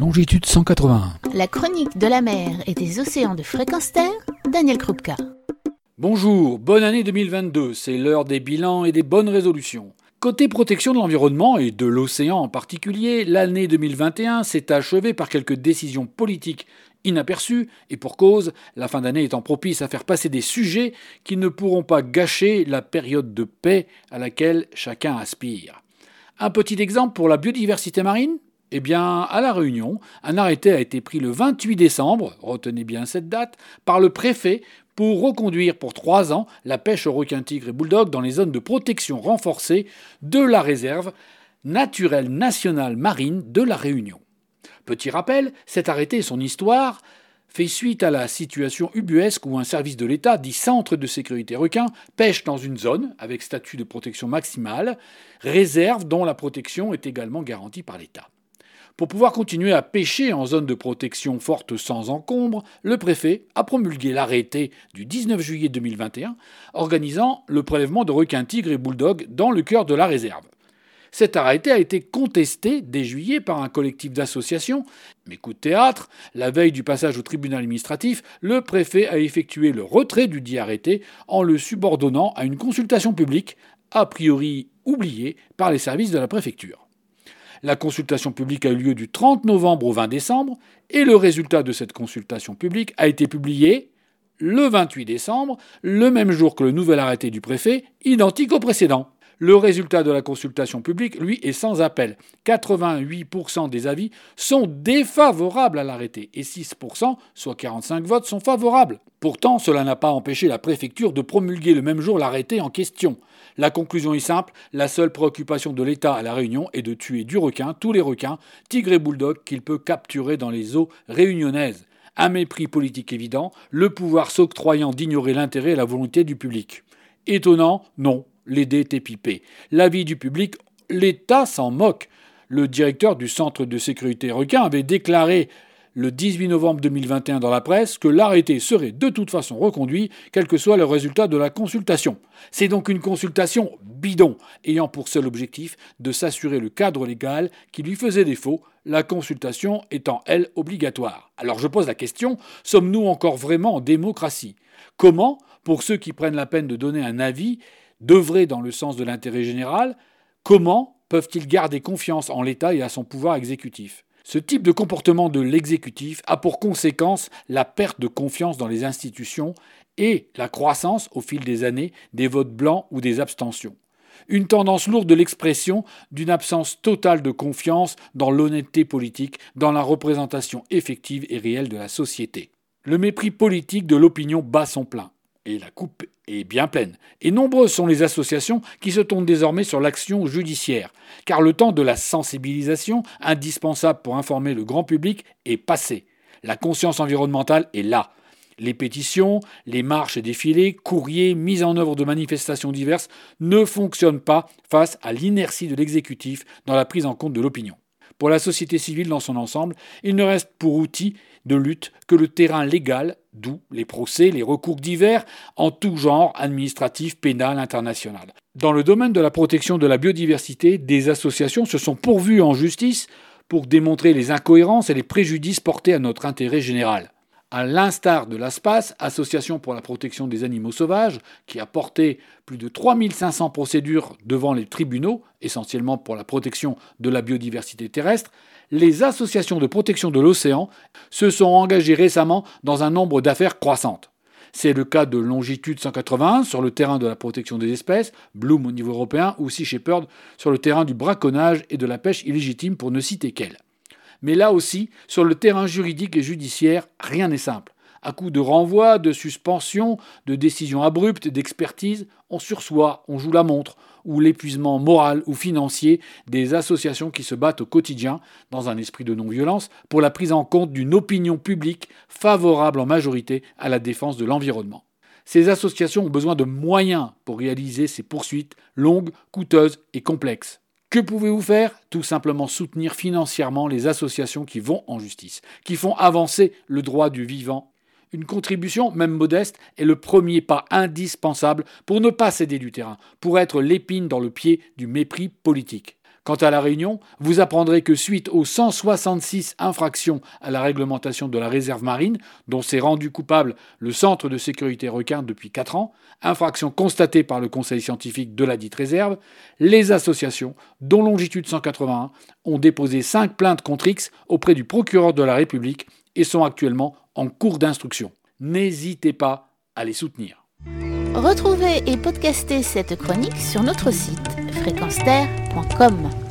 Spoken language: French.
longitude 181. La chronique de la mer et des océans de fréquence terre, Daniel Krupka. Bonjour, bonne année 2022, c'est l'heure des bilans et des bonnes résolutions. Côté protection de l'environnement et de l'océan en particulier, l'année 2021 s'est achevée par quelques décisions politiques inaperçues et pour cause, la fin d'année étant propice à faire passer des sujets qui ne pourront pas gâcher la période de paix à laquelle chacun aspire. Un petit exemple pour la biodiversité marine eh bien, à La Réunion, un arrêté a été pris le 28 décembre, retenez bien cette date, par le préfet pour reconduire pour trois ans la pêche au requin-tigre et bulldog dans les zones de protection renforcée de la réserve naturelle nationale marine de La Réunion. Petit rappel, cet arrêté et son histoire fait suite à la situation ubuesque où un service de l'État, dit Centre de sécurité requin, pêche dans une zone avec statut de protection maximale, réserve dont la protection est également garantie par l'État. Pour pouvoir continuer à pêcher en zone de protection forte sans encombre, le préfet a promulgué l'arrêté du 19 juillet 2021 organisant le prélèvement de requins tigres et bulldogs dans le cœur de la réserve. Cet arrêté a été contesté dès juillet par un collectif d'associations, mais coup de théâtre, la veille du passage au tribunal administratif, le préfet a effectué le retrait du dit arrêté en le subordonnant à une consultation publique, a priori oubliée par les services de la préfecture. La consultation publique a eu lieu du 30 novembre au 20 décembre et le résultat de cette consultation publique a été publié le 28 décembre, le même jour que le nouvel arrêté du préfet, identique au précédent. Le résultat de la consultation publique, lui, est sans appel. 88% des avis sont défavorables à l'arrêté et 6%, soit 45 votes, sont favorables. Pourtant, cela n'a pas empêché la préfecture de promulguer le même jour l'arrêté en question. La conclusion est simple, la seule préoccupation de l'État à la Réunion est de tuer du requin, tous les requins, tigres et bulldogs qu'il peut capturer dans les eaux réunionnaises. Un mépris politique évident, le pouvoir s'octroyant d'ignorer l'intérêt et la volonté du public. Étonnant Non, les dés. L'avis du public, l'État s'en moque. Le directeur du centre de sécurité requin avait déclaré le 18 novembre 2021 dans la presse que l'arrêté serait de toute façon reconduit, quel que soit le résultat de la consultation. C'est donc une consultation bidon, ayant pour seul objectif de s'assurer le cadre légal qui lui faisait défaut, la consultation étant, elle, obligatoire. Alors je pose la question, sommes-nous encore vraiment en démocratie? Comment, pour ceux qui prennent la peine de donner un avis, d'œuvrer dans le sens de l'intérêt général, comment peuvent-ils garder confiance en l'État et à son pouvoir exécutif? Ce type de comportement de l'exécutif a pour conséquence la perte de confiance dans les institutions et la croissance au fil des années des votes blancs ou des abstentions. Une tendance lourde de l'expression d'une absence totale de confiance dans l'honnêteté politique, dans la représentation effective et réelle de la société. Le mépris politique de l'opinion bat son plein. Et la coupe est bien pleine. Et nombreuses sont les associations qui se tournent désormais sur l'action judiciaire, car le temps de la sensibilisation, indispensable pour informer le grand public, est passé. La conscience environnementale est là. Les pétitions, les marches et défilés, courriers, mises en œuvre de manifestations diverses ne fonctionnent pas face à l'inertie de l'exécutif dans la prise en compte de l'opinion. Pour la société civile dans son ensemble, il ne reste pour outil de lutte que le terrain légal, d'où les procès, les recours divers en tout genre, administratif, pénal, international. Dans le domaine de la protection de la biodiversité, des associations se sont pourvues en justice pour démontrer les incohérences et les préjudices portés à notre intérêt général à l'instar de l'ASPAS, Association pour la protection des animaux sauvages, qui a porté plus de 3500 procédures devant les tribunaux, essentiellement pour la protection de la biodiversité terrestre, les associations de protection de l'océan se sont engagées récemment dans un nombre d'affaires croissantes. C'est le cas de Longitude 181 sur le terrain de la protection des espèces, Bloom au niveau européen ou Sea Shepherd sur le terrain du braconnage et de la pêche illégitime pour ne citer qu'elle. Mais là aussi, sur le terrain juridique et judiciaire, rien n'est simple. À coup de renvoi, de suspension, de décisions abruptes, d'expertise, on sursoit, on joue la montre, ou l'épuisement moral ou financier des associations qui se battent au quotidien, dans un esprit de non-violence, pour la prise en compte d'une opinion publique favorable en majorité à la défense de l'environnement. Ces associations ont besoin de moyens pour réaliser ces poursuites longues, coûteuses et complexes. Que pouvez-vous faire? Tout simplement soutenir financièrement les associations qui vont en justice, qui font avancer le droit du vivant. Une contribution, même modeste, est le premier pas indispensable pour ne pas céder du terrain, pour être l'épine dans le pied du mépris politique. Quant à La Réunion, vous apprendrez que suite aux 166 infractions à la réglementation de la réserve marine, dont s'est rendu coupable le Centre de sécurité requin depuis 4 ans, infractions constatées par le Conseil scientifique de la dite réserve, les associations, dont Longitude 181, ont déposé 5 plaintes contre X auprès du procureur de la République et sont actuellement en cours d'instruction. N'hésitez pas à les soutenir. Retrouvez et podcastez cette chronique sur notre site fréquenceterre.com.